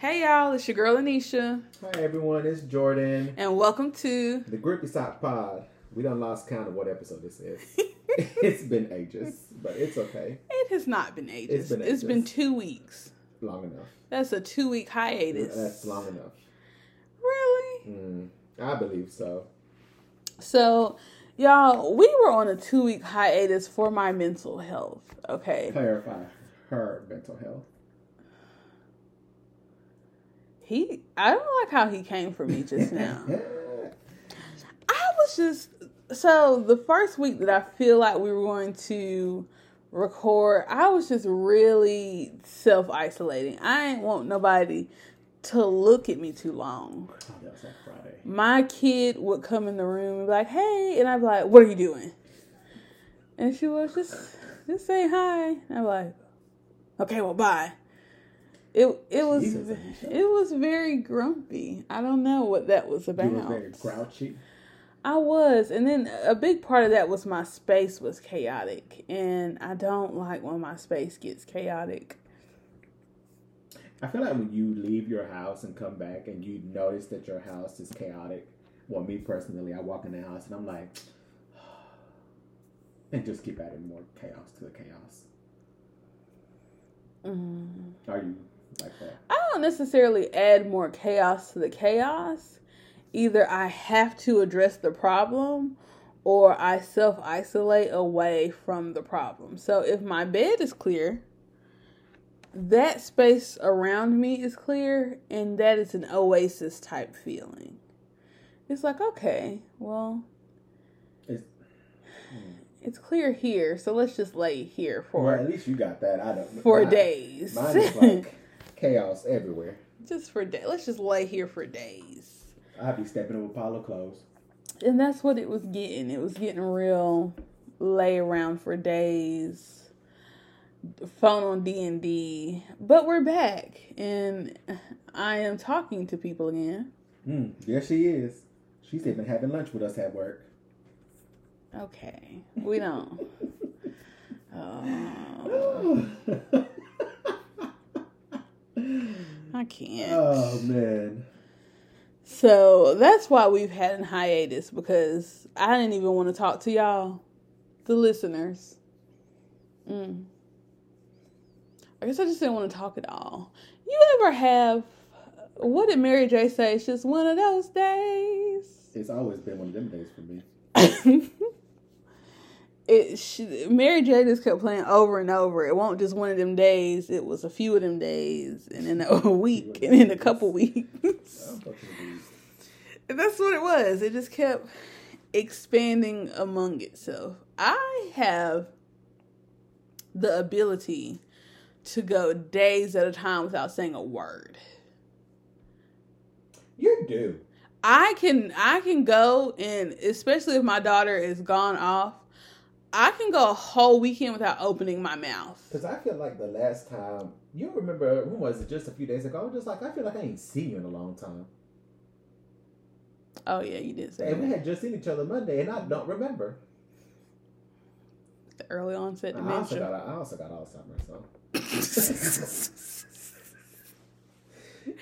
Hey y'all, it's your girl Anisha, Hi everyone, it's Jordan. and welcome to The Grippy Sock Pod. We done lost count of what episode this is. it's been ages, but it's okay. It has not been ages. It's been it's been two weeks. Long enough. That's a two week hiatus. That's long enough. Really? Mm, I believe so. So, y'all, we were on a two week hiatus for my mental health. Okay. Clarify her mental health. He, I don't like how he came for me just now. I was just so the first week that I feel like we were going to record, I was just really self isolating. I ain't want nobody to look at me too long. oh, that was on Friday. My kid would come in the room and be like, "Hey," and I'd be like, "What are you doing?" And she was just just say hi. And I'm like, "Okay, well, bye." It it was Jesus, it was very grumpy. I don't know what that was about. You was very grouchy. I was, and then a big part of that was my space was chaotic, and I don't like when my space gets chaotic. I feel like when you leave your house and come back and you notice that your house is chaotic. Well, me personally, I walk in the house and I'm like, and just keep adding more chaos to the chaos. Mm. Are you like that? I don't necessarily add more chaos to the chaos. Either I have to address the problem or I self isolate away from the problem. So if my bed is clear, that space around me is clear, and that is an oasis type feeling. It's like, okay, well, It's, hmm. it's clear here, so let's just lay here for well, at least you got that. I don't. for mine- days. Mine is like chaos everywhere. just for day. Let's just lay here for days. I'd be stepping over a pile of clothes. And that's what it was getting. It was getting real lay around for days. Phone on D and D. But we're back and I am talking to people again. Mm, there she is. She's even having lunch with us at work. Okay. We don't. Oh I can't. Oh, man. So that's why we've had a hiatus because I didn't even want to talk to y'all, the listeners. Mm. I guess I just didn't want to talk at all. You ever have, what did Mary J say? It's just one of those days. It's always been one of them days for me. it she, Mary J just kept playing over and over. It won't just one of them days. It was a few of them days, and then a week, and then a couple weeks. And that's what it was. It just kept expanding among itself. I have the ability to go days at a time without saying a word. You do. I can I can go and especially if my daughter is gone off, I can go a whole weekend without opening my mouth. Because I feel like the last time, you remember, when was it, just a few days ago? I was just like, I feel like I ain't seen you in a long time. Oh yeah, you did say And we had just seen each other Monday, and I don't remember. The early onset I also, got, dementia. I also got Alzheimer's, so.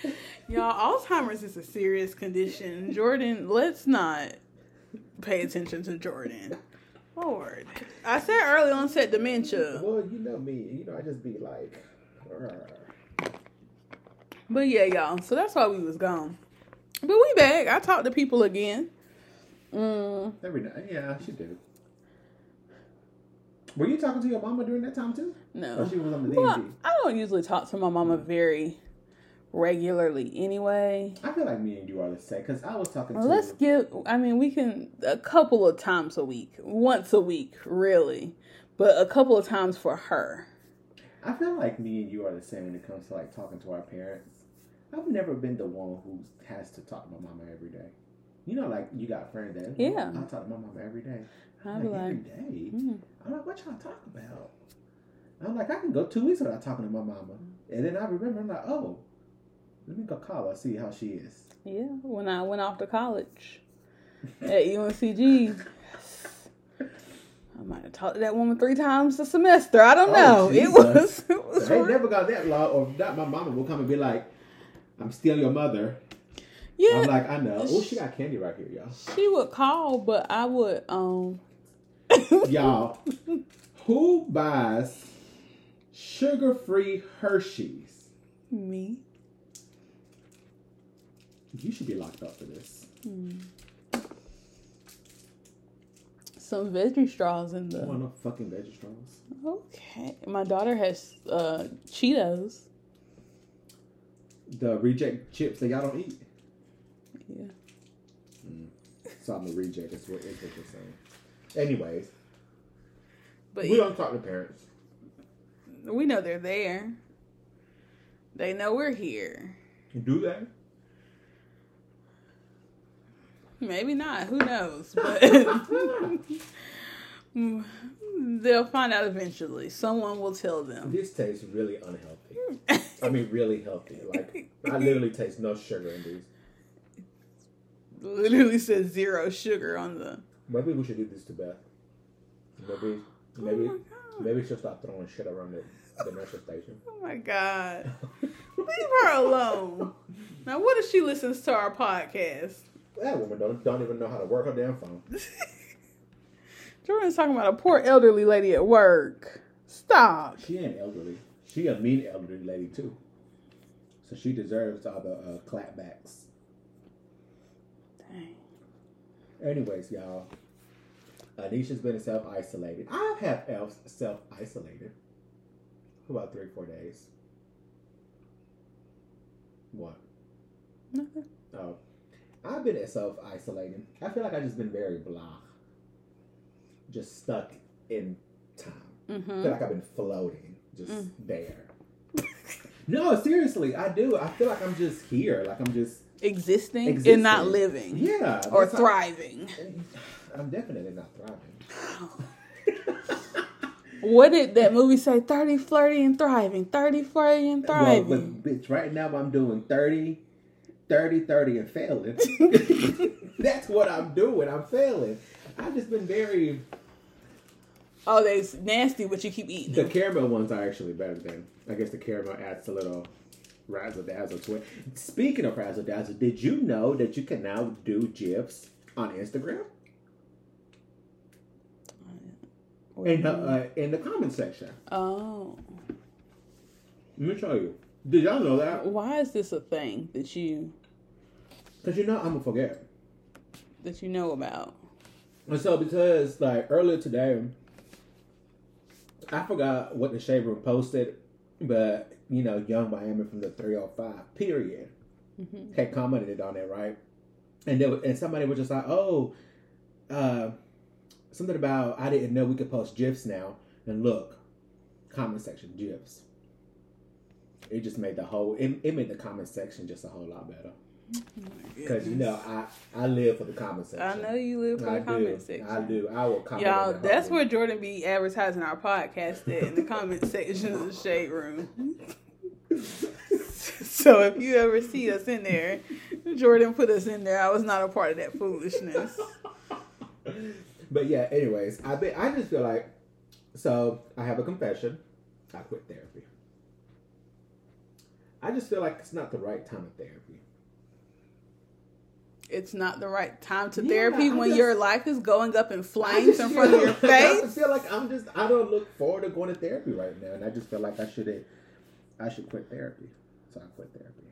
Y'all, Alzheimer's is a serious condition. Jordan, let's not pay attention to Jordan. Lord. I said early onset dementia. Well, you know me. You know, I just be like. But yeah, y'all. So that's why we was gone. But we back. I talked to people again. Mm, every night. Yeah, she did. Were you talking to your mama during that time too? no. Or she was on the Well, D&D? I don't usually talk to my mama very regularly anyway. I feel like me and you are the same because I was talking Well, to. let's give, I mean, we can, a couple of times a week, once a week, really, but a couple of times for her. I feel like me and you are the same when it comes to like talking to our parents. I've never been the one who has to talk to my mama every day. You know, like you got friends that Yeah. I talk to my mama every day. I'm like, every like, day. mm, I'm like, what y'all talk about? I'm like, I can go two weeks without talking to my mama, and then I remember, I'm like, oh, let me go call her, see how she is. yeah, when I went off to college at UNCG, I might have talked to that woman three times a semester. I don't Oh, know. It was, it was They never got that long, or not. My mama will come and be like, I'm still your mother. Yeah, I'm like, I know. Oh, she got candy right here, y'all. she would call, but I would um. Y'all, who buys sugar-free Hershey's? Me. You should be locked up for this. Some veggie straws in the. want no fucking veggie straws. Okay, my daughter has uh Cheetos. The reject chips that y'all don't eat. Yeah. So I'm a reject. Is what, is what you're saying. Anyways, But we don't talk to parents. we know they're there. They know we're here. Do that. Maybe not. Who knows? But they'll find out eventually. Someone will tell them. This tastes really unhealthy. I mean, really healthy. Like I literally taste no sugar in these. Literally says zero sugar on the. Maybe we should do this to Beth. Maybe, oh maybe, Oh maybe she'll stop throwing shit around the, the nursery station. Oh my god. Leave her alone. Now, what if she listens to our podcast? That woman don't don't even know how to work her damn phone. Jordan's talking about a poor elderly lady at work. Stop. She ain't elderly. She a mean elderly lady too. So she deserves all the uh, clapbacks. Dang. Anyways, y'all. Anisha's been self isolated. I have had elves self isolated for about three, four days. What? Nothing. Oh. I've been self isolating. I feel like I've just been very blah. Just stuck in time. Mm-hmm. feel like I've been floating, just Mm. there. no, seriously, I do. I feel like I'm just here. Like I'm just Existing, Existing. and not living. yeah. Or thriving. I'm definitely not thriving. What did that movie say? 30, flirty, and thriving. 30, flirty, and Well, thriving. but bitch, right now I'm doing 30, 30, 30 and failing. That's what I'm doing. I'm failing. I've just been very. oh, they nasty, but you keep eating The them. caramel ones are actually better than. I guess the caramel adds a little razzle dazzle to it. Speaking of razzle dazzle, did you know that you can now do GIFs on Instagram? In the, uh, in the comment section. Oh. Let me show you. Did y'all know that? Why is this a thing that you Because you know I'm going to forget. that you know about? And so because like earlier today, I forgot what the shade room posted, but you know, Yung Miami from the 305 period Mhm. had commented on it, right? And there, was- and somebody was just like, "Oh, uh, something about I didn't know we could post gifs now." And look, comment section gifs. It just made the whole it, it made the comment section just a whole lot better because you know I I live for the comment section. I know you live for I the comment do. section. I do. I will comment. Y'all, that that's where Jordan be advertising our podcast at in the comment section of the shade room. so if you ever see us in there, Jordan put us in there. I was not a part of that foolishness. But yeah, anyways, I be, I just feel like so I have a confession. I quit therapy. I just feel like it's not the right time of therapy. It's not the right time to Yeah, therapy I when just- your life is going up in flames in front of your I feel like I'm just I don't look forward to going to therapy right now, and I just feel like I should I should quit therapy. So I quit therapy.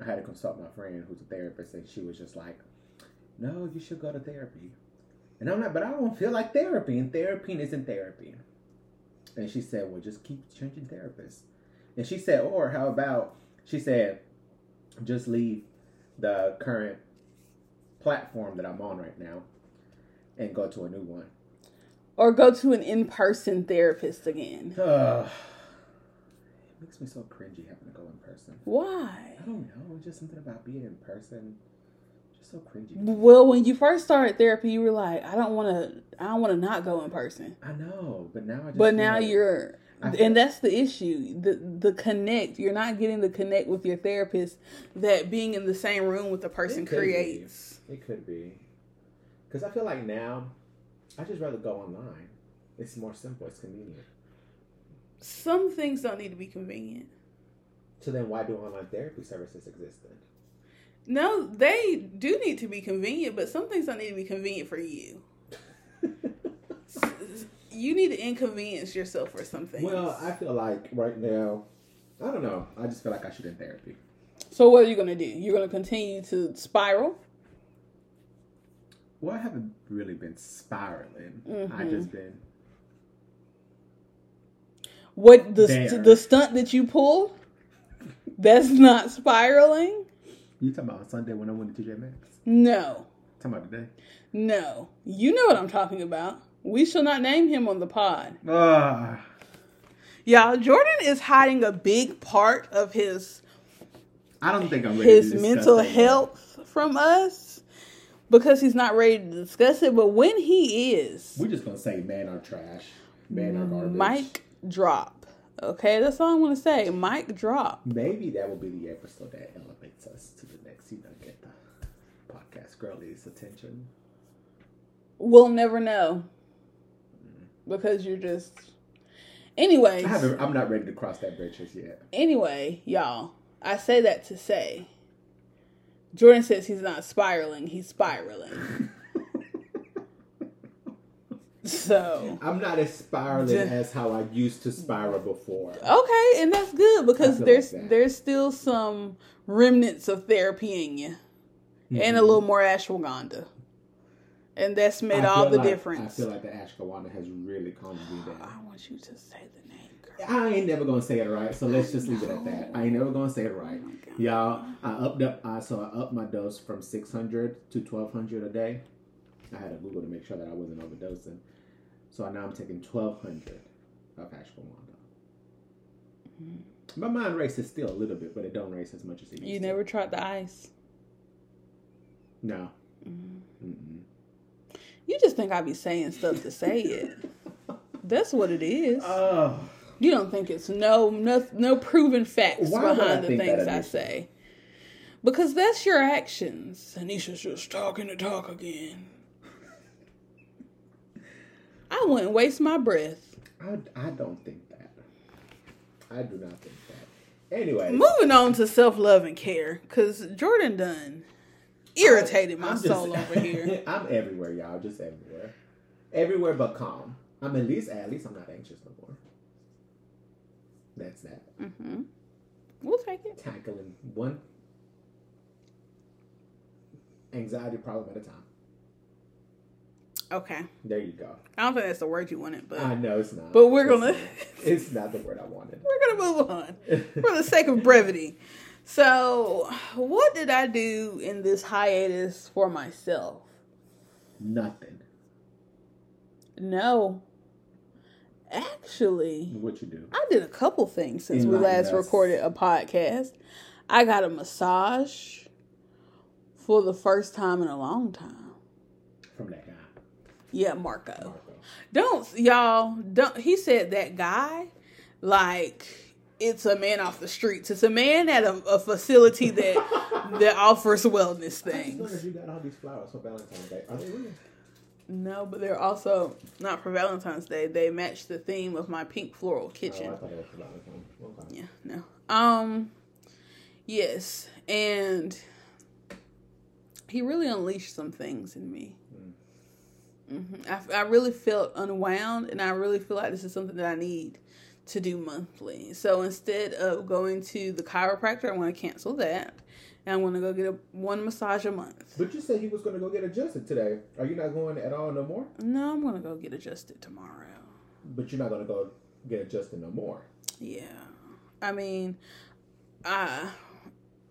I had to consult my friend who's a therapist, and she was just like, "No, you should go to therapy." And I'm like, "But I don't feel like therapy, and therapy isn't therapy." And she said, "Well, just keep changing therapists." And she said, "Or how about?" She said, "Just leave the current platform that I'm on right now and go to a new one." Or go to an in person therapist again. Ugh. it makes me so cringy having to go in person. Why? I don't know. Just something about being in person. Just so cringy. Well, when you first started therapy, you were like, I don't want to, I don't want to not go in person. I know, but now I just. But now like- you're, and that's the issue. The the connect. You're not getting the connect with your therapist that being in the same room with the person It could be. creates. It could be. Because I feel like now, I just rather go online. It's more simple. It's convenient. Some things don't need to be convenient. So then, why do online therapy services exist then? No, they do need to be convenient, but some things don't need to be convenient for you. You need to inconvenience yourself for something. Well, I feel like right now, I don't know. I just feel like I should in therapy. so what are you gonna do? You're gonna continue to spiral? Well, I haven't really been spiraling. I Mhm. just been. What the There. the stunt that you pulled? That's not spiraling. You talking about Sunday when I went to TJ Maxx? No, Talking about today? no. You know what I'm talking about. We shall not name him on the pod. Ah, Y'all, Jordan is hiding a big part of his I don't think I'm ready. his mental that health from us because he's not ready to discuss it. But when he is, We're just gonna say men are trash. Men are garbage. Mic drop. Okay, that's all I want to say. Mic drop. Maybe that will be the episode that elevates us to the next. You know, get the podcast girlies' attention. We'll never know because you're just. Anyway. I'm not ready to cross that bridge just yet. anyway, y'all. I say that to say. Jordan says he's not spiraling. He's spiraling. So I'm not as spiraling Duh. as how I used to spiral before. okay, and that's good because there's like there's still some remnants of therapy in you, and a Mhm. little more ashwagandha, and that's made I all the like- difference. I feel like the ashwagandha has really calmed me down. I want you to say the name, girl. I ain't never gonna say it right, so let's just leave it at that. I ain't never gonna say it right. Oh. Y'all, I upped up. I so I upped my dose from 600 to 1200 a day. I had to Google to make sure that I wasn't overdosing. So now I'm taking 1200 of ashwagandha. My mind races still a little bit, but it don't race as much as it used to. You to. never tried the ice. No. Mm. You just think I be saying stuff to say it. That's what it is. Oh, You don't think it's no no no proven facts Why behind the things I say. Because that's your actions. Anisha's just talking to talk again. I wouldn't waste my breath. I, I don't think that. I do not think that. Anyway, Moving on to self love and care, because Jordan done irritated my just- soul over here. I'm everywhere, y'all. Just everywhere. Everywhere but calm. I'm at least at least I'm not anxious no more. That's that. Mm-hmm. We'll take it. Tackling one anxiety problem at a time. Okay. There you go. I don't think that's the word you wanted, but I know it's not. but we're It's gonna not. It's not the word I wanted. we're gonna move on. for the sake of brevity. So, what did I do in this hiatus for myself? Nothing. No. Actually, What you do? I did a couple things since we last us. recorded a podcast. I got a massage for the first time in a long time. From that guy. Yeah, Marco. Marco. Don't y'all don't he said that guy like it's a man off the streets. It's a man at a, a facility that that offers wellness things. you got all these flowers for Valentine's Day. Are they real? No, but they're also not for Valentine's Day. They match the theme of my pink floral Oh, kitchen. I thought it was for Valentine's. Okay. Yeah, no. Um, yes, and he really unleashed some things in me. hmm I, I really felt unwound, and I really feel like this is something that I need to do monthly. So instead of going to the chiropractor, I want to cancel that, and I want to go get a one massage a month. But you said you was going to go get adjusted today. Are you not going at all no more? No, I'm going to go get adjusted tomorrow. But you're not going to go get adjusted no more. Yeah. I mean, uh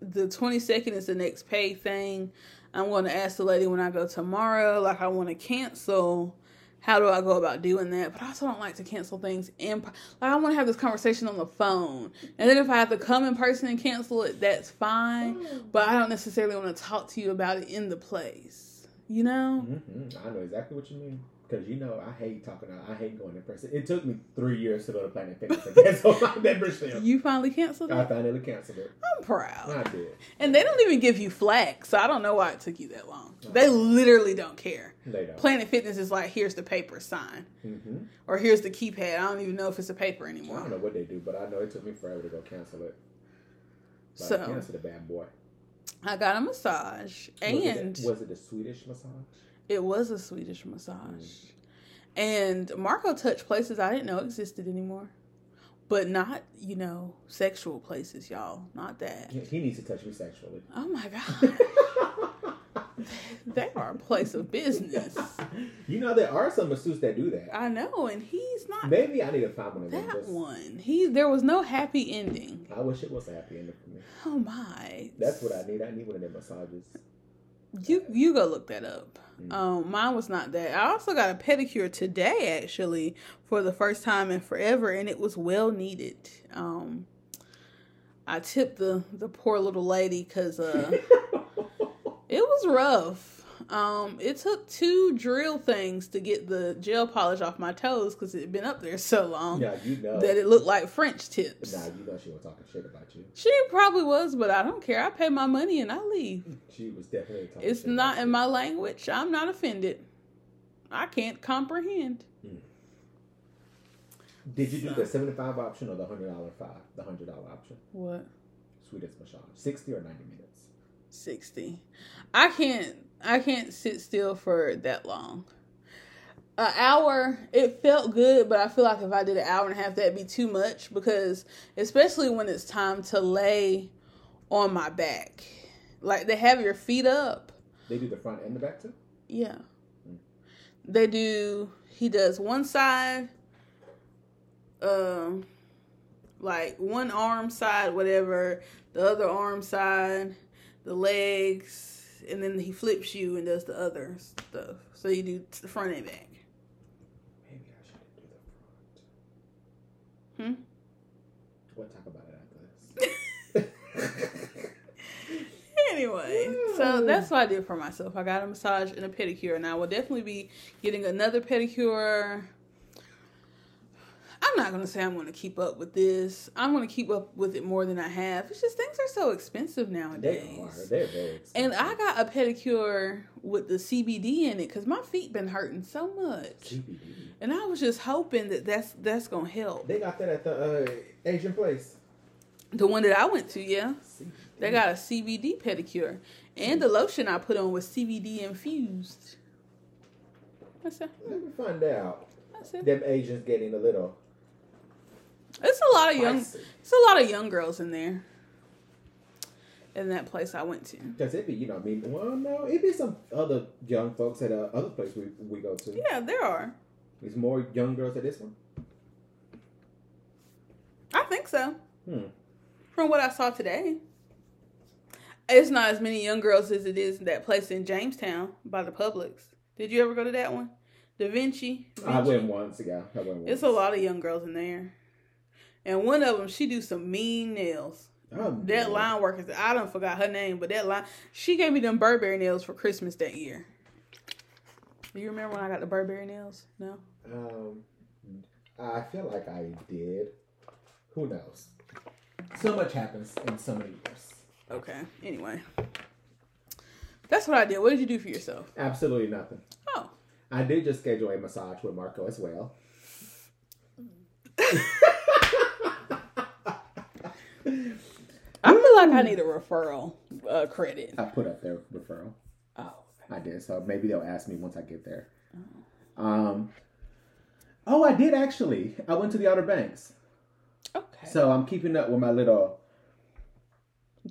the 22nd is the next pay thing. I'm going to ask the lady when I go tomorrow like I want to cancel. How do I go about doing that? But I also don't like to cancel things in like I want to have this conversation on the phone. And then if I have to come in person and cancel it, that's fine, but I don't necessarily want to talk to you about it in the place. You know? Mm-hmm. I know exactly what you mean. Because you know, I hate talking. I hate going in person. It took me three years to go to Planet Fitness and cancel my membership. You finally canceled it. I finally canceled it. I'm proud. I did. And they don't even give you flack, so I don't know why it took you that long. They literally don't care. They don't. Planet Fitness is like, here's the paper sign, Mm-hmm. or here's the keypad. I don't even know if it's a paper anymore. I don't know what they do, but I know it took me forever to go cancel it. Like, So cancel the bad boy. I got a massage, Was and it, was it a Swedish massage? It was a Swedish massage. And Marco touched places I didn't know existed anymore. But not, you know, sexual places, y'all. Not that. He, needs to touch me sexually. Oh my God. they are a place of business. you know there are some masseuses that do that. I know, and he's not Maybe I need to find one of that just- one. He there was no happy ending. I wish it was a happy ending for me. Oh my. That's what I need. I need one of them massages. You you go look that up. Mm. Um, mine was not that. I also got a pedicure today, actually, for the first time in forever, and it was well needed. Um, I tipped the the poor little lady because uh, it was rough. Um, it took two drill things to get the gel polish off my toes because it had been up there so long yeah, you know. that it looked like French tips. Nah, you know she was talking shit about you. She probably was, but I don't care. I pay my money and I leave. She was definitely talking It's not in my language. I'm not offended. I can't comprehend. Did you do the seventy-five option or the hundred dollar five? The hundred dollar option. What? Swedish massage. Sixty or ninety minutes. 60. I can't I can't sit still for that long. An hour, it felt good, but I feel like if I did an hour and a half, that'd be too much because, especially when it's time to lay on my back, like they have your feet up. They do the front and the back too. Yeah. They do he does one side um like one arm side whatever, the other arm side, the legs, and then he flips you and does the other stuff. So you do the front and back. Maybe I should do the front. Hmm? We'll talk about it after this. Anyway, so that's what I did for myself. I got a massage and a pedicure, and I will definitely be getting another pedicure. I'm not gonna say I'm gonna keep up with this. I'm gonna keep up with it more than I have. It's just things are so expensive nowadays. they are. They're very expensive. And I got a pedicure with the CBD in it because my feet been hurting so much, CBD. and I was just hoping that that's that's gonna help. They got that at the uh, Asian place. The one that I went to, yeah, CBD. they got a CBD pedicure, and the lotion I put on was CBD infused. That's it. Let me find out. That's it. Them Asians getting a little It's a lot of young. It's a lot of young girls in there. In that place I went to. Cause it'd be, you know, I mean, well, no, it'd be some other young folks at uh, other place we we go to. Yeah, there are. There's more young girls at this one. I think so. Hmm. From what I saw today. It's not as many young girls as it is in that place in Jamestown by the Publix. Did you ever go to that one? Da Vinci. I went once, yeah. I went once. It's a lot of young girls in there. And one of them, she do some mean nails. Oh, That man. line worker, I don't forgot her name, but that line, she gave me them Burberry nails for Christmas that year. Do you remember when I got the Burberry nails? No. Um, I feel like I did. Who knows? So much happens in so many years. Okay. Anyway, that's what I did. What did you do for yourself? Absolutely nothing. Oh, I did just schedule a massage with Marco as well. I feel like I need a referral uh, credit. I put up their referral. Oh, I did. So maybe they'll ask me once I get there. Um. Oh, I did actually. I went to the Outer Banks. okay. So I'm keeping up with my little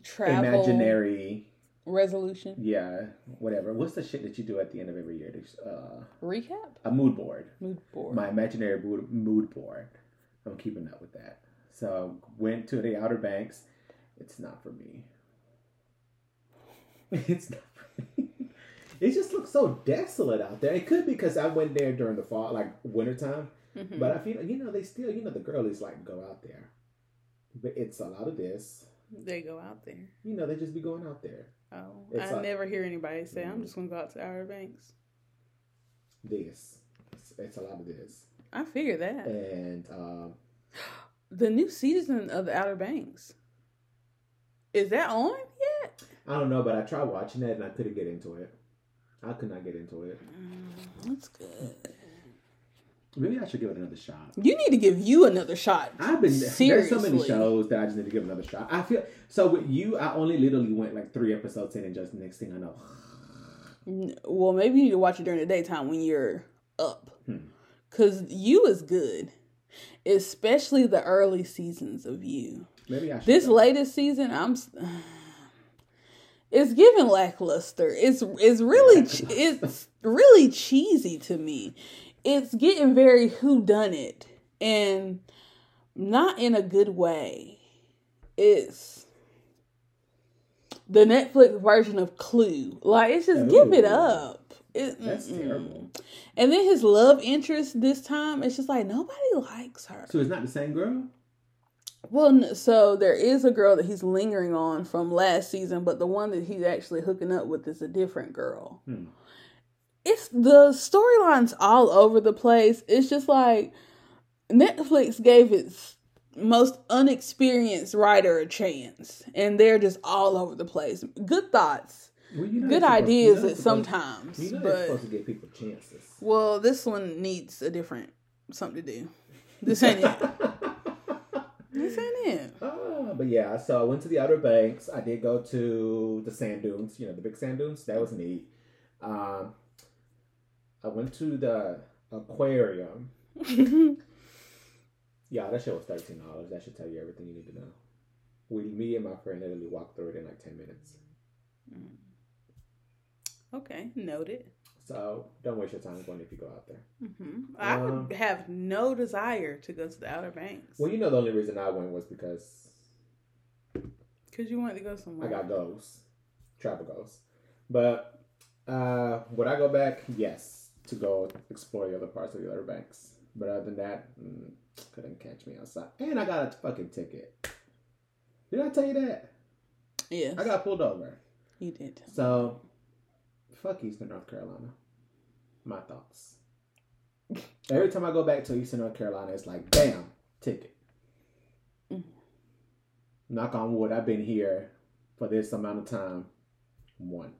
Travel imaginary, resolution yeah, whatever. What's the shit that you do at the end of every year? There's, Uh, recap a mood board. mood board. My imaginary mood, mood board. I'm keeping up with that. So went to the Outer Banks. It's not for me. It's not for me. It just looks so desolate out there. It could be because I went there during the fall, like wintertime. Mhm. But I feel, you know, they still, you know, the girlies like go out there. But it's a lot of this. they go out there. You know, they just be going out there. Oh, It's I like- never hear anybody say, "I'm Mhm. just gonna go out to Outer Banks." This. It's, it's a lot of this. I figure that And um, the new season of the Outer Banks is that on yet? I don't know, but I tried watching it and I couldn't get into it. I could not get into it. Mm, that's good. Maybe I should give it another shot. You need to give you another shot. I've been Seriously. there's so many shows that I just need to give another shot. I feel so with you. I only literally went like three episodes in, and just next thing I know, Well, maybe you need to watch it during the daytime when you're up. Hmm. Cause you is good. Especially the early seasons of you. This latest season, I'm. It's giving lackluster. It's it's really it's really cheesy to me. It's getting very who done it and not in a good way. It's the Netflix version of Clue. Like it's just give it up. It, That's mm-mm. terrible. And then his love interest this time, it's just like nobody likes her. So it's not the same girl. Well, so there is a girl that he's lingering on from last season, but the one that he's actually hooking up with is a different girl. Hmm. It's the storylines all over the place. It's just like Netflix gave its most unexperienced writer a chance, and they're just all over the place. Good thoughts, Well, you know good they're supposed- ideas you know at they're supposed- sometimes, You know but supposed to give people chances. well, this one needs a different something to do. This ain't it. This ain't it. Ah, but yeah, so I went to the Outer Banks. I did go to the sand dunes, you know, the big sand dunes. That was neat. Um, I went to the aquarium. Yeah, that shit was thirteen dollars. That should tell you everything you need to know. We, me and my friend literally walked through it in like ten minutes. Okay, noted. So don't waste your time going if you go out there. hmm I would Um, have no desire to go to the Outer Banks Well, you know the only reason I went was because because you wanted to go somewhere. I got goals, travel goals. But uh, would I go back? Yes, to go explore the other parts of the Outer Banks. But other than that, mm, couldn't catch me outside. And I got a fucking ticket. Did I tell you that? Yes, I got pulled over. you did. So, fuck Eastern North Carolina. My thoughts. Every time I go back to Eastern North Carolina, it's like, bam, ticket. Mhm. Knock on wood, I've been here for this amount of time. One.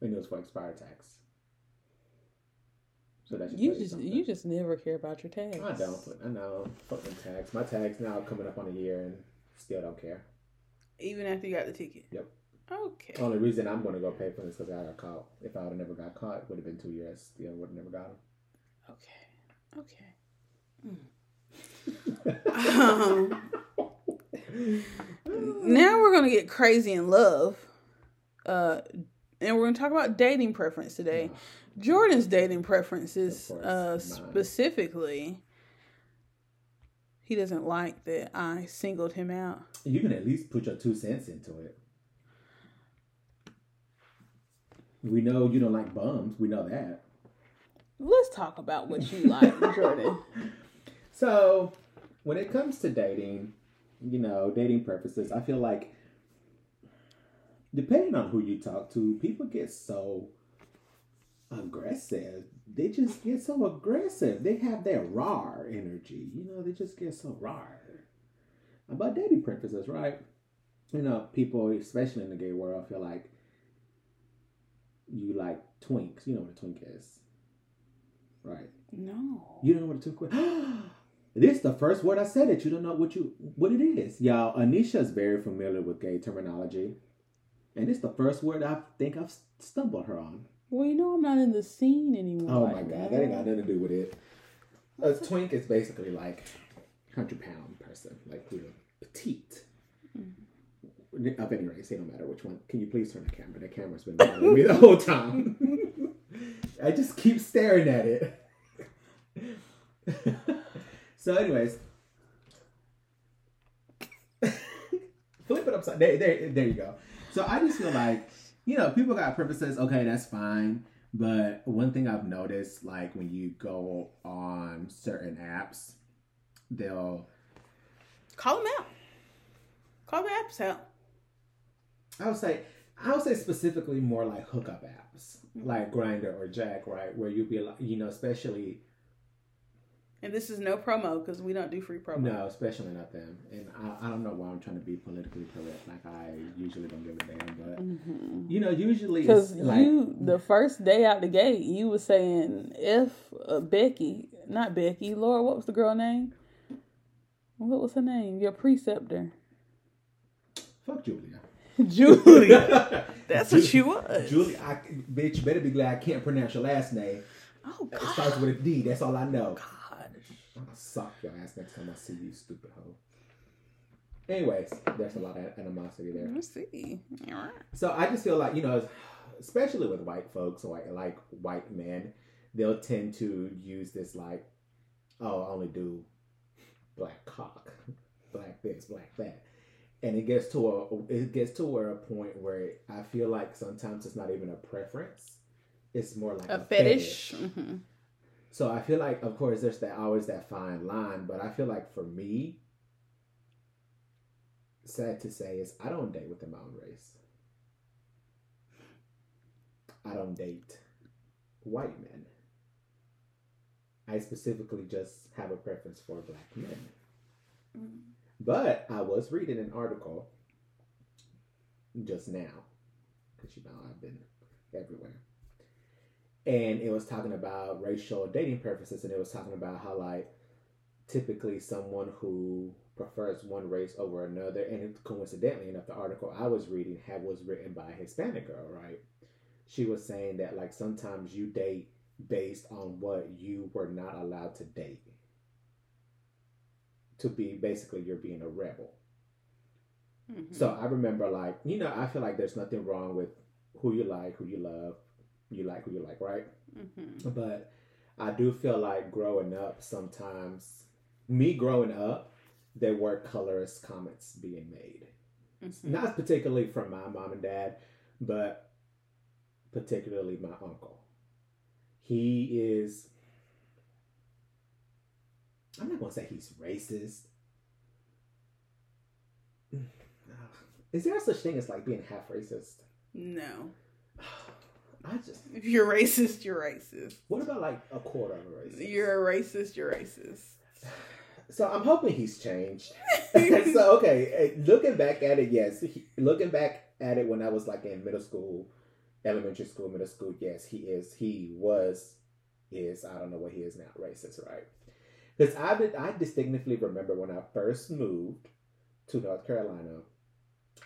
And it was for expired tax. So that You just something. you just never care about your tags. I don't, but I know. Fucking tax. My tax now coming up on a year and still don't care. Even after you got the ticket. Yep. Okay. Only reason I'm gonna go pay for this because I got caught. If I would have never got caught, it would have been two years. Still would have never got Okay. Okay. him. Um, now we're gonna get crazy in love, uh, and we're gonna talk about dating preference today. Jordan's dating preferences, uh, specifically, he doesn't like that I singled him out. you can at least put your two cents into it. We know you don't like bums. We know that. Let's talk about what you like, Jordan. So, when it comes to dating, you know, dating preferences, I feel like depending on who you talk to, people get so aggressive. They just get so aggressive. They have their raw energy. You know, they just get so raw. About dating preferences, right? You know, people, especially in the gay world, feel like you like twinks. You know what a twink is, right? No. You don't know what a twink is. This is the first word I said that you don't know what you what it is. Y'all, Anisha is very familiar with gay terminology. And it's the first word I think I've stumbled her on. Well, you know I'm not in the scene anymore. Oh like my god, that. that ain't got nothing to do with it. A twink is basically like hundred pound person, like you know, petite. Of any race, it don't matter which one. Can you please turn the camera? The camera's been bothering me the whole time. I just keep staring at it. so, anyways, flip it upside. There, there, there you go. So I just feel like you know, people got purposes. Okay, that's fine. But one thing I've noticed, like when you go on certain apps, they'll Call them out. Call the apps out. I would say I would say specifically more like hookup apps, like Grindr or Jack, right? Where you'd be like, you know, especially And this is no promo because we don't do free promo. No, especially not them. And I, I don't know why I'm trying to be politically correct. Like I usually don't give a damn, but Mm-hmm. you know, usually it's Because like you, the first day out the gate, you were saying if uh, Becky, not Becky, Laura, what was the girl name? What was her name? Your preceptor, fuck Julia. Julie. That's what she was. Julie, I, bitch, you better be glad I can't pronounce your last name. Oh It starts with a D. That's all I know. God. I'm going to suck your ass next time I see you, stupid hoe. Anyways, there's a lot of animosity there. Let's see. All right. So I just feel like you know, especially with white folks or like, like white men, they'll tend to use this like, oh, I only do black cock, black this, black that, and it gets to a it gets to where a point where I feel like sometimes it's not even a preference, it's more like A fetish. hmm So I feel like, of course, there's that always that fine line, but I feel like for me, sad to say, is I don't date within my own race. I don't date white men. I specifically just have a preference for black men. But I was reading an article just now, because you know I've been everywhere. And it was talking about racial dating preferences and it was talking about how like typically someone who prefers one race over another and coincidentally enough the article i was reading had was written by a hispanic girl right? She was saying that like sometimes you date based on what you were not allowed to date to be basically you're being a rebel Mm-hmm. so I remember, like, you know, I feel like there's nothing wrong with who you like, who you love, you like who you like, right? hmm But I do feel like growing up, sometimes, me growing up, there were colorist comments being made. hmm Not particularly from my mom and dad, but particularly my uncle. He is, I'm not going to say he's racist. Is there such thing as like being half racist? No. I just. If you're racist, you're racist. What about like a quarter of a racist? You're a racist, you're racist. So I'm hoping he's changed. so okay, eh, looking back at it, yes. He, looking back at it when I was like in middle school, elementary school, middle school, yes, he is. He was, is. I don't know what he is now. Racist, right? Because I did. I distinctly remember when I first moved to North Carolina.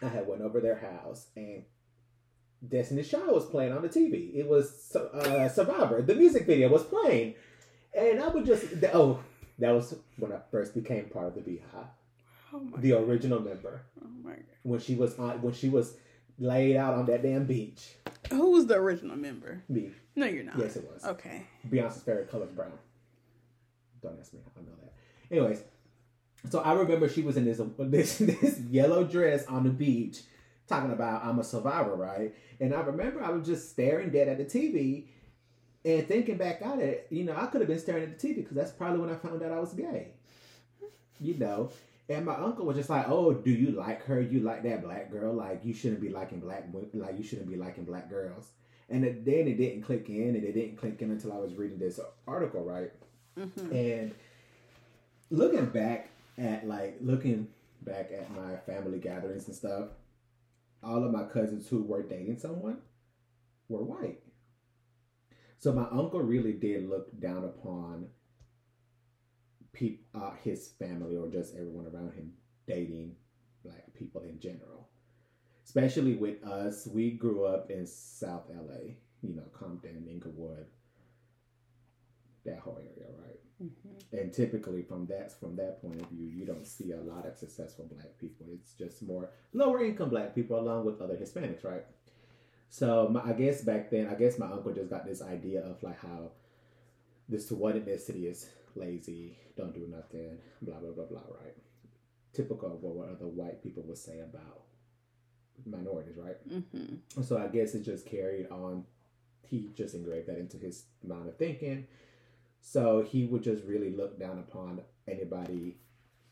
I had went over their house and Destiny Child was playing on the TV. It was uh, Survivor. The music video was playing, and I would just oh, that was when I first became part of the Beehive, Oh my, the original member. oh my god. When she was on, when she was laid out on that damn beach. Who was the original member? Me, No, you're not. yes, it was. Okay. Beyonce's favorite color is brown. Don't ask me. How I know that. Anyways, so I remember she was in this this this yellow dress on the beach, talking about I'm a survivor, right? And I remember I was just staring dead at the TV, and thinking back at it, you know, I could have been staring at the TV because that's probably when I found out I was gay. You know. And my uncle was just like, "Oh, do you like her? You like that black girl? Like you shouldn't be liking black, like you shouldn't be liking black girls." And then it didn't click in, and it didn't click in until I was reading this article, right? Hmm And looking back at like looking back at my family gatherings and stuff, all of my cousins who were dating someone were white. So my uncle really did look down upon peop, uh, his family or just everyone around him dating black people in general. Especially with us, we grew up in South LA, you know, Compton, Inglewood, that whole area, right? hmm and typically from that from that point of view you don't see a lot of successful black people it's just more lower income black people along with other hispanics right so my, i guess back then i guess my uncle just got this idea of like how this one ethnicity is lazy don't do nothing blah blah blah blah right typical of what other white people would say about minorities right hmm so I guess it just carried on. He just engraved that into his mind of thinking. So he would just really look down upon anybody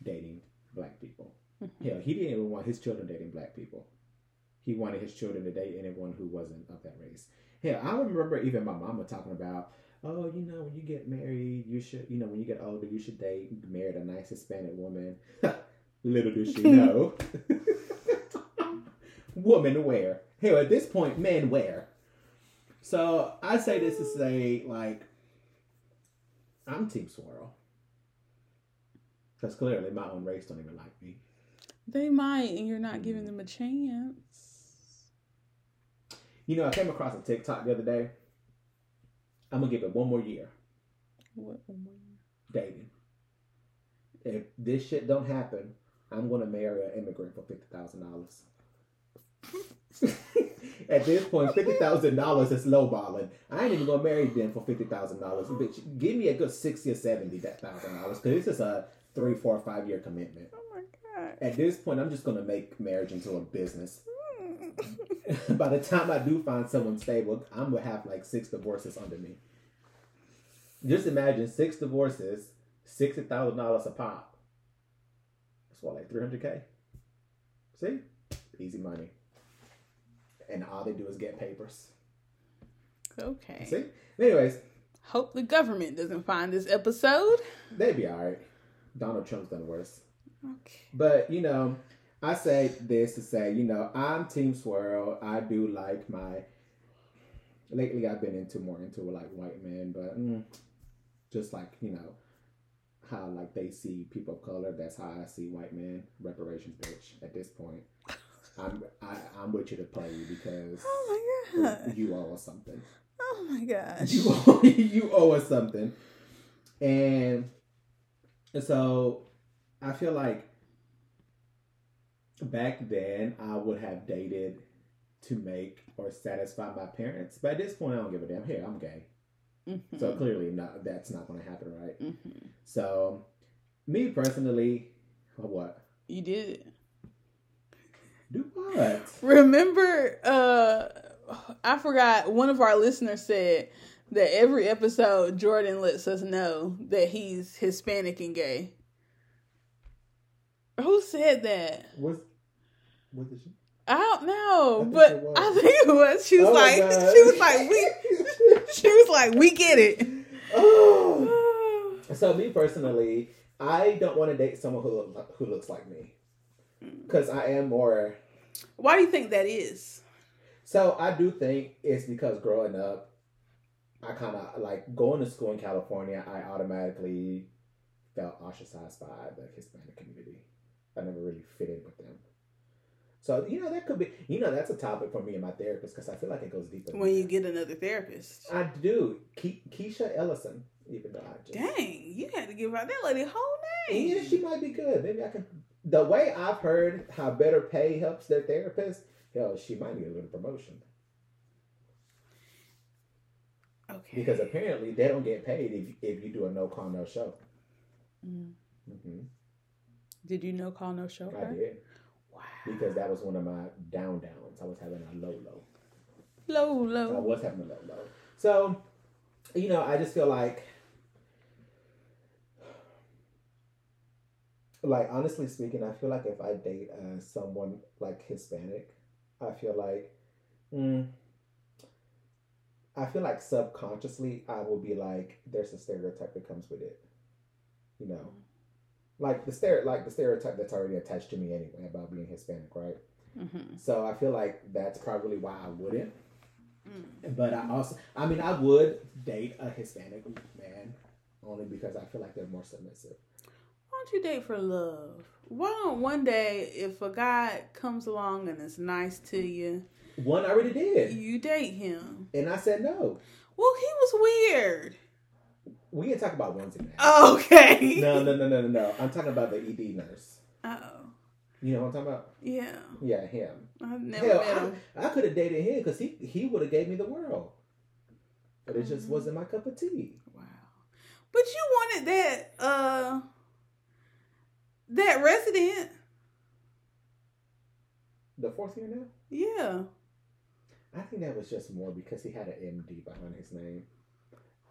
dating black people. Mhm. Hell, he didn't even want his children dating black people. He wanted his children to date anyone who wasn't of that race. Hell, I remember even my mama talking about oh, you know, when you get married, you should, you know, when you get older, you should date, married a nice Hispanic woman. Little does she know. Woman where? Hell, at this point, men where? So I say this to say, like, I'm Team Swirl. Because clearly my own race don't even like me. They might, and you're not giving them a chance. You know, I came across a TikTok the other day. I'm gonna give it one more year What? One more year? Dating. If this shit don't happen, I'm gonna marry an immigrant for fifty thousand dollars. At this point, fifty thousand dollars is lowballing. I ain't even gonna marry them for fifty thousand dollars. Bitch, give me a good sixty or seventy that thousand dollars, because this is a three, four, five year commitment. Oh my god. At this point, I'm just gonna make marriage into a business. Hmm. By the time I do find someone stable, I'm gonna have like six divorces under me. Just imagine six divorces, sixty thousand dollars a pop. That's what, like three hundred k. See, easy money. And all they do is get papers. okay. See. Anyways, Hope the government doesn't find this episode. they'd be all right. Donald Trump's done worse. Okay. But you know, I say this to say, you know, I'm Team Swirl. I do like my. Lately, I've been into more into like white men, but mm, just like you know, how like they see people of color. That's how I see white men. Reparations, bitch. At this point, I'm I, I'm with you to play you because Oh my god. you owe us something. Oh my gosh. You owe, you owe us something, and so I feel like back then I would have dated to make or satisfy my parents, but at this point I don't give a damn. Here I'm gay, Mhm. so clearly not that's not going to happen, right? Mhm. So me personally, what You did. Do what? Remember, uh, I forgot one of our listeners said that every episode Jordan lets us know that he's Hispanic and gay. Who said that? What? was it? you? I don't know, I but. I think it was. She was Oh like, she was like, we, she was like, we get it. Oh. So me personally, I don't want to date someone who who looks like me, because I am more. Why do you think that is? So I do think it's because growing up, I kind of like going to school in California. I automatically felt ostracized by the Hispanic community. I never really fit in with them. So you know that could be you know that's a topic for me and my therapist because I feel like it goes deeper. than When you that. get another therapist. I do Ke- Keisha Ellison, even though I just Dang, you had to give out that lady whole name. Yeah, she might be good. Maybe I can. The way I've heard how better pay helps their therapist, hell, she might need a little promotion Okay. because apparently they don't get paid if if you do a no call no show. Mm. hmm Did you know call no show? I her? did Wow. because that was one of my down downs. I was having a low low. Low, low. I was having a low low. So, you know, I just feel like, like honestly speaking, I feel like if I date uh, someone like Hispanic, I feel like, mm, I feel like subconsciously I will be like, there's a stereotype that comes with it, you know, like the stere- like the stereotype that's already attached to me anyway about being Hispanic, right? Mm-hmm. So I feel like that's probably why I wouldn't. Mm. But I also, I mean, I would date a Hispanic man only because I feel like they're more submissive. Don't you date for love? Why don't one day, if a guy comes along and is nice to you, One I already did, you date him? and I said no. Well, he was weird. We can talk about now. Oh, Okay. No, no, no, no, no, no. I'm talking about the ED nurse. Oh, You know what I'm talking about? yeah. Yeah, him. I've never Hell, met him. I, I could have dated him because he he would have gave me the world, but it just Mhm. wasn't my cup of tea. Wow. But you wanted that uh that resident. The fourth year now, Yeah. I think that was just more because he had an MD behind his name.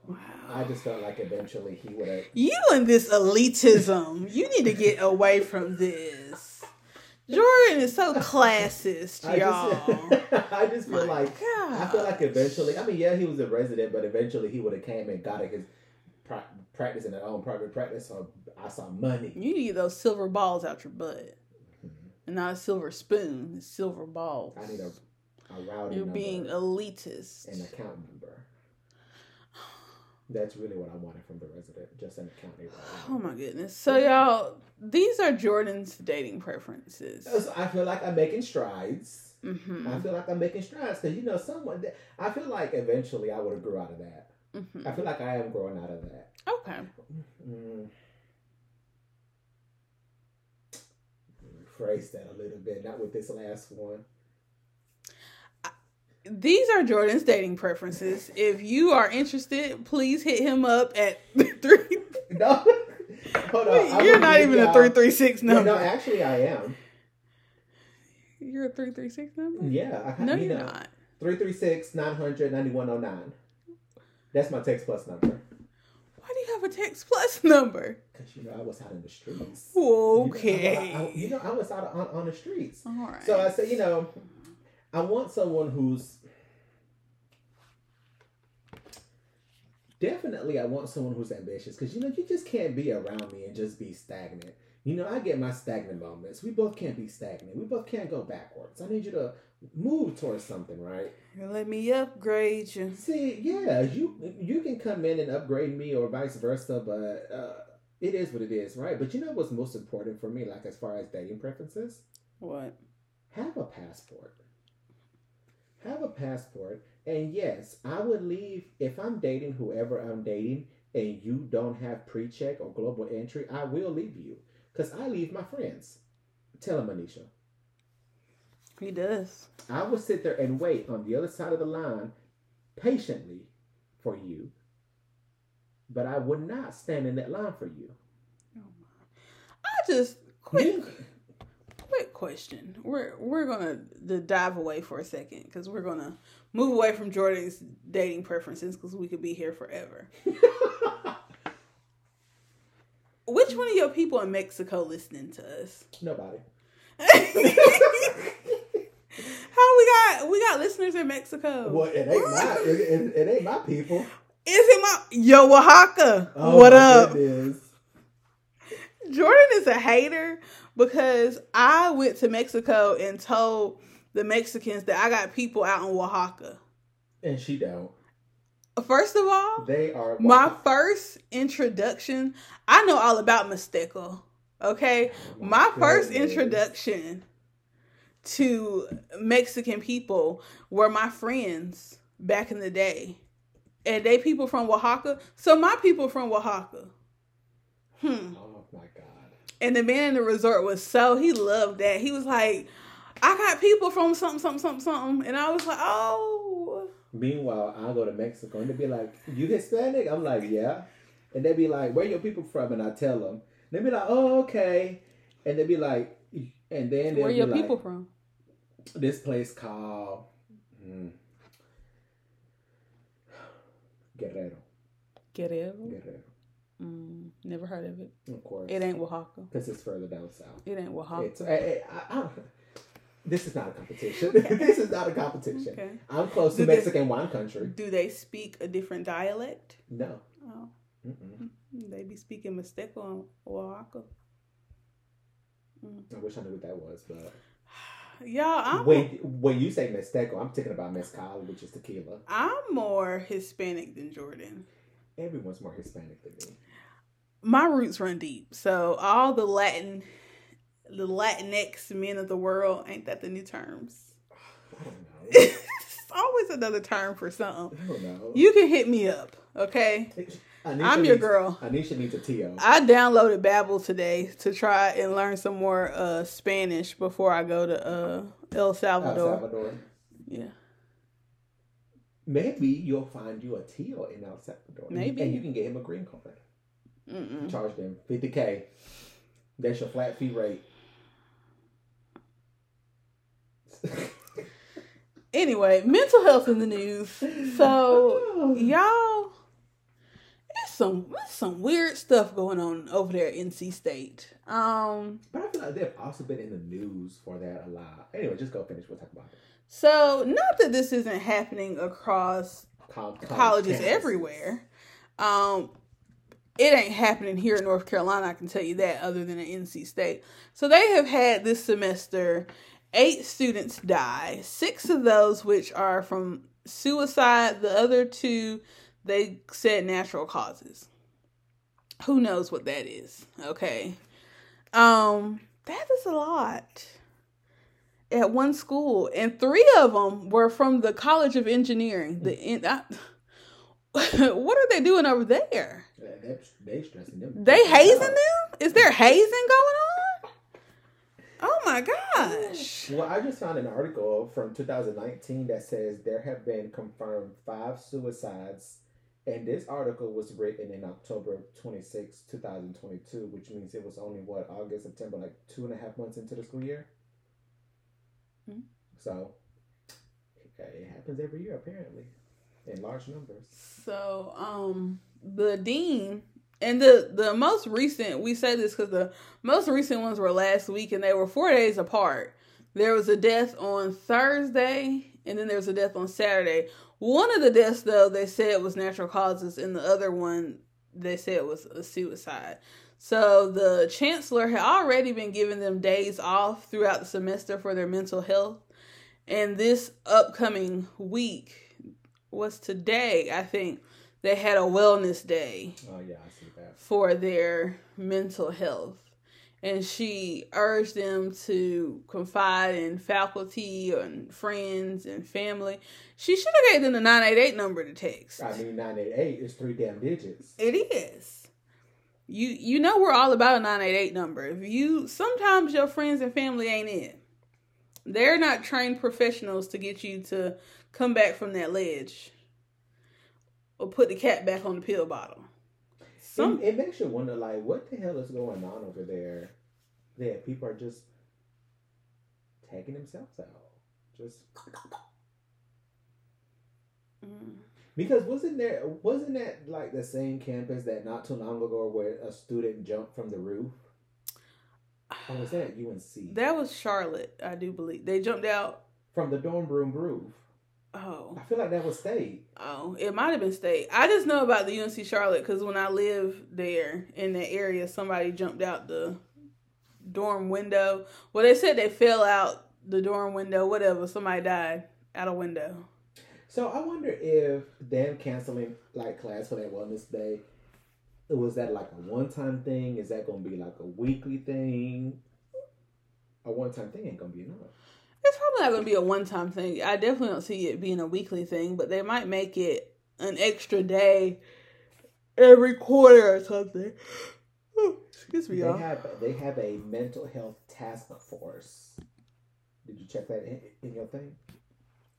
Wow. I just felt like eventually he would have. You and this elitism. You need to get away from this. Jordan is so classist, I y'all. just, I just feel My like I feel like eventually. I mean, yeah, he was a resident, but eventually he would have came and got it his pra- practice in his own private practice. So I saw money. You need those silver balls out your butt. And not a silver spoon, silver balls. I need a, a routing You're being elitist. an account number. That's really what I wanted from the resident, just an account number. Oh my goodness. So y'all, these are Jordan's dating preferences. So I feel like I'm making strides. hmm I feel like I'm making strides because you know someone. I feel like eventually I would have grew out of that. hmm I feel like I am growing out of that. Okay. Mm. Rephrase that a little bit, not with this last one. These are Jordan's dating preferences. If you are interested, please hit him up at three. No, hold on. You're not even a three three six number. no, actually, I am. You're a three three six number. Yeah, I, No, you you're know, not. 336 900 9109. That's my text plus number. Why do you have a text plus number? Because, you know, I was out in the streets. You know, Okay. I, I- you know, I was out on, on the streets. All right. So I say, you know, I want someone who's definitely I want someone who's ambitious because you know you just can't be around me and just be stagnant. You know, I get my stagnant moments. We both can't be stagnant. We both can't go backwards. I need you to move towards something, right? Let me upgrade you. See, yeah, you you can come in and upgrade me or vice versa, but uh, it is what it is, right? But you know what's most important for me, like as far as dating preferences, What? have a passport. Have a passport, and yes, I would leave if I'm dating whoever I'm dating, and you don't have pre-check or global entry. I will leave you because I leave my friends. Tell them, Anisha. He does. I will sit there and wait on the other side of the line patiently for you, but I would not stand in that line for you. Oh I just quick quick question. We're we're gonna dive away for a second because we're gonna move away from Jordan's dating preferences because we could be here forever. Which one of your people in Mexico listening to us? Nobody. How we got we got listeners in Mexico? Well, it ain't my it, it, it ain't my people. Is it my yo Oaxaca? Oh, what up? goodness. Jordan is a hater because I went to Mexico and told the Mexicans that I got people out in Oaxaca. And she don't. First of all, They are my first introduction, I know all about Mixteco. Okay, Oh my first introduction to Mexican people were my friends back in the day, and they people from Oaxaca. So my people from Oaxaca. Hmm. Oh my god. And the man in the resort was so he loved that. He was like, I got people from something, something, something, something. And I was like, oh. Meanwhile, I go to Mexico and they be like, "You Hispanic?" I'm like, "Yeah," and they be like, "Where your people from?" And I tell them. They be like, "Oh, okay," and they be like, and then Where your like, people from? This place called hmm, Guerrero. Guerrero. Guerrero, Mm, never heard of it. of course. It ain't Oaxaca. because it's further down south. It ain't Oaxaca. It's, I, I, I, this is not a competition. this is not a competition. Okay. I'm close to Do they- Mexican wine country. Do they speak a different dialect? No. Oh, Mm-mm. they be speaking Mixteco in Oaxaca. Mm. I wish I knew what that was, but Y'all, I'm when when you say Mixteco, I'm thinking about mezcal, which is tequila. I'm more Hispanic than Jordan. Everyone's more Hispanic than me. my roots run deep. So all the Latin, the Latinx men of the world, ain't that the new terms? I don't know. it's always another term for something. I don't know. You can hit me up, okay? Anisha I'm your needs- girl. Anisha needs a TO. I downloaded Babbel today to try and learn some more uh, Spanish before I go to uh, El El Salvador. Salvador. Yeah, Maybe you'll find you a TO in El Salvador. Maybe. And you can get him a green card. Mm-mm. Charge them 50K. That's your flat fee rate. Anyway, mental health in the news. So y'all, it's some it's some weird stuff going on over there at NC State. Um, But I feel like they've also been in the news for that a lot. Anyway, just go finish. We'll talk about it. So, not that this isn't happening across College, colleges campuses. everywhere. Um, it ain't happening here in North Carolina, I can tell you that, other than at NC State. So they have had this semester eight students die, six of those which are from suicide, the other two they said natural causes. Who knows what that is? Okay. Um, that is a lot at one school, and three of them were from the College of Engineering. The in, I, what are they doing over there? They, they stressing them. They hazing them? Is there hazing going on? Oh my gosh! Well, I just found an article from 2019 that says there have been confirmed five suicides, and this article was written in October 26, 2022, which means it was only what August, September, like two and a half months into the school year. Hmm. So it happens every year, apparently, in large numbers. So, um, the dean and the the most recent we say this because the most recent ones were last week and they were four days apart. There was a death on Thursday and then there was a death on Saturday. One of the deaths though they said was natural causes and the other one they said was a suicide. So the chancellor had already been giving them days off throughout the semester for their mental health. And this upcoming week was today, I think, they had a wellness day Oh yeah, I see that. for their mental health. And she urged them to confide in faculty and friends and family. She should have gave them the 988 number to text. I mean, 988 is three damn digits. It is. You you know we're all about a 988 number. If you sometimes your friends and family ain't in. They're not trained professionals to get you to come back from that ledge or put the cat back on the pill bottle. Some it, it makes you wonder, like, what the hell is going on over there? That people are just taking themselves out, just Mm. because wasn't there wasn't that like the same campus that not too long ago where a student jumped from the roof? Or was that at UNC? That was Charlotte, I do believe. They jumped out. from the dorm room roof. Oh, I feel like that was state. oh, it might have been state. I just know about the UNC Charlotte because when I lived there in that area, somebody jumped out the dorm window. Well, they said they fell out the dorm window. Whatever, somebody died out a window. So I wonder if them canceling like class for that wellness day, was that like a one time thing? Is that gonna be like a weekly thing? A one time thing ain't gonna be enough. It's probably not going to be a one time thing. I definitely don't see it being a weekly thing, but they might make it an extra day every quarter or something. Excuse me, They y'all. have they have a mental health task force. Did you check that in, in your thing?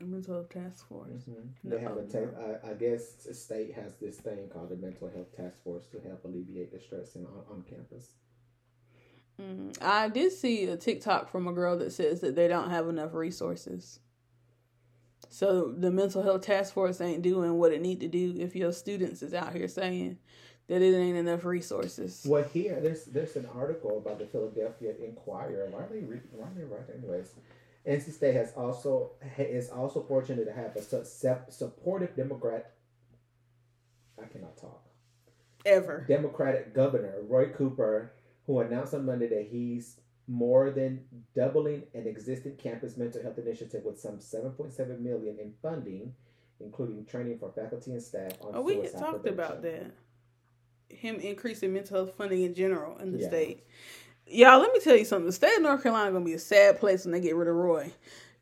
Mental health task force. Mm-hmm. They have a ta- I, I guess the state has this thing called the mental health task force to help alleviate the stress in, on, on campus. Mm, I did see a TikTok from a girl that says that they don't have enough resources. So the mental health task force ain't doing what it need to do if your students is out here saying that it ain't enough resources. Well, here there's there's an article about the Philadelphia Inquirer. Why are they reading? Why are they writing? Anyways, NC State has also is also fortunate to have a su- supportive Democrat. I cannot talk. Ever. Democratic governor Roy Cooper, who announced on Monday that he's more than doubling an existing campus mental health initiative with some 7.7 million in funding, including training for faculty and staff on Oh, we had talked about that. Him increasing mental health funding in general in the Yeah. state. Y'all, let me tell you something. The state of North Carolina gonna be a sad place when they get rid of Roy.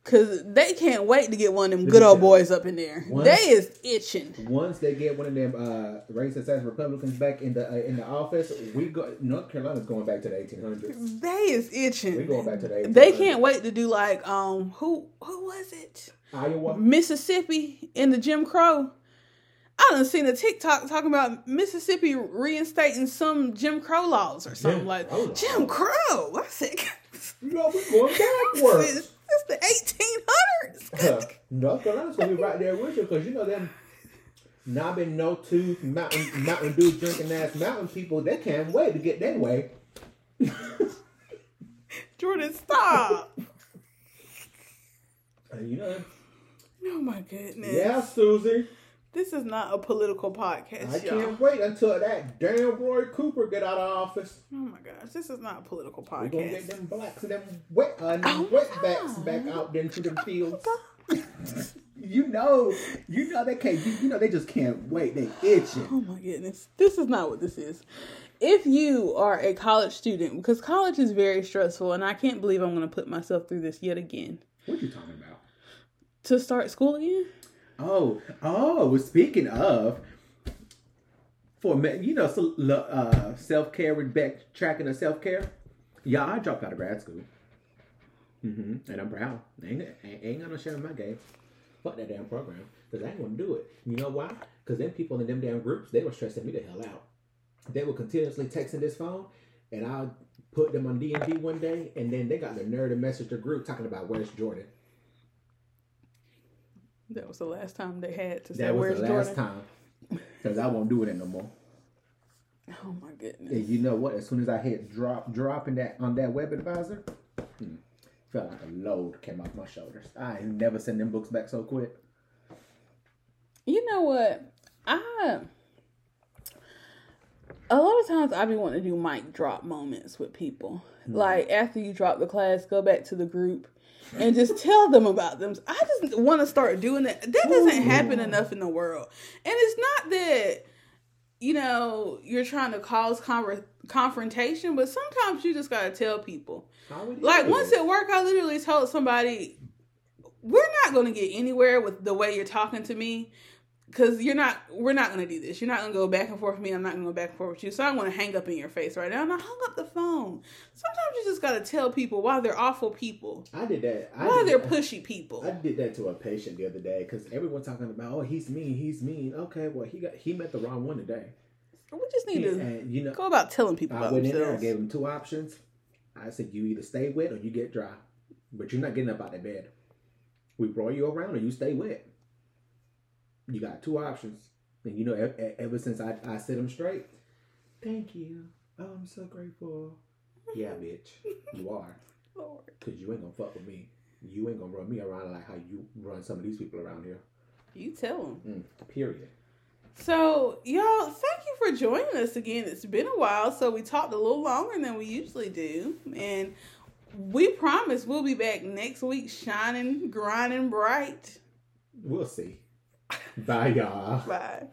Cause they can't wait to get one of them good old boys up in there. Once- they is itching. Once they get one of them uh, racist ass Republicans back in the uh, in the office, we go. North Carolina's going back to the 1800s. They is itching. We going back to the 1800s. They can't wait to do like um who who was it? Iowa. Mississippi in the Jim Crow. I done seen a TikTok talking about Mississippi reinstating some Jim Crow laws or something Jim like Crow? Jim Crow. I said, You know we going backwards. It's, it's the eighteen hundreds. North Carolina's gonna be right there with you because you know them knobbing no tooth mountain Mountain Dew drinking ass mountain people. They can't wait to get that way. Jordan, stop. You know. Oh my goodness. Yeah, Susie. This is not a political podcast. I y'all. can't wait until that damn Roy Cooper get out of office. Oh my gosh, this is not a political podcast. We're gonna get them blacks and them wet uh, Oh, wetbacks back out into the fields. you know, you know they can't. You, know they just can't wait. They itching. Oh my goodness. This is not what this is. If you are a college student, because college is very stressful, and I can't believe I'm going to put myself through this yet again. What are you talking about? To start school again? Oh, oh. Speaking of, for you know, uh, self care and back tracking of self care. Yeah, I dropped out of grad school. hmm And I'm proud. Ain't ain't, no shame my game. Fuck that damn program, cause I ain't gonna do it. You know why? Cause then people in them damn groups, they were stressing me the hell out. They were continuously texting this phone, and I put them on D and D one day, and then they got the nerve to message the group talking about where's Jordan. That was the last time they had to say, That was the last Jordan? time. Cause I won't do it no more. Oh my goodness. And you know what? As soon as I hit drop dropping that on that web advisor, hmm, felt like a load came off my shoulders. I ain't never send them books back so quick. You know what? I a lot of times I be wanting to do mic drop moments with people. Like after you drop the class, go back to the group and just tell them about them. I just want to start doing that. That doesn't happen enough in the world. And it's not that you know you're trying to cause conver- confrontation, but sometimes you just gotta tell people. Like once at work, I literally told somebody, "We're not going to get anywhere with the way you're talking to me, because you're not. We're not going to do this. You're not going to go back and forth with me. I'm not going to go back and forth with you. So I want to hang up in your face right now." And I hung up the phone. Sometimes you just got to tell people why they're awful people, I did that. I why did they're that. pushy people. I did that to a patient the other day because everyone talking about, oh, he's mean, he's mean. Okay, well, he got he met the wrong one today. we just need to and you know, go about telling people I went in there, I gave him two options. I said, you either stay wet or you get dry, but you're not getting up out of bed. We roll you around or you stay wet. You got two options, and you know, e- e- ever since I I set him straight, thank you. Oh, I'm so grateful. Yeah, bitch, you are, Lord. cause you ain't gonna fuck with me. You ain't gonna run me around like how you run some of these people around here. You tell them. Mm, period. So, y'all, thank you for joining us again. It's been a while, so we talked a little longer than we usually do. And we promise we'll be back next week shining, grinding bright. We'll see. Bye, y'all. Bye.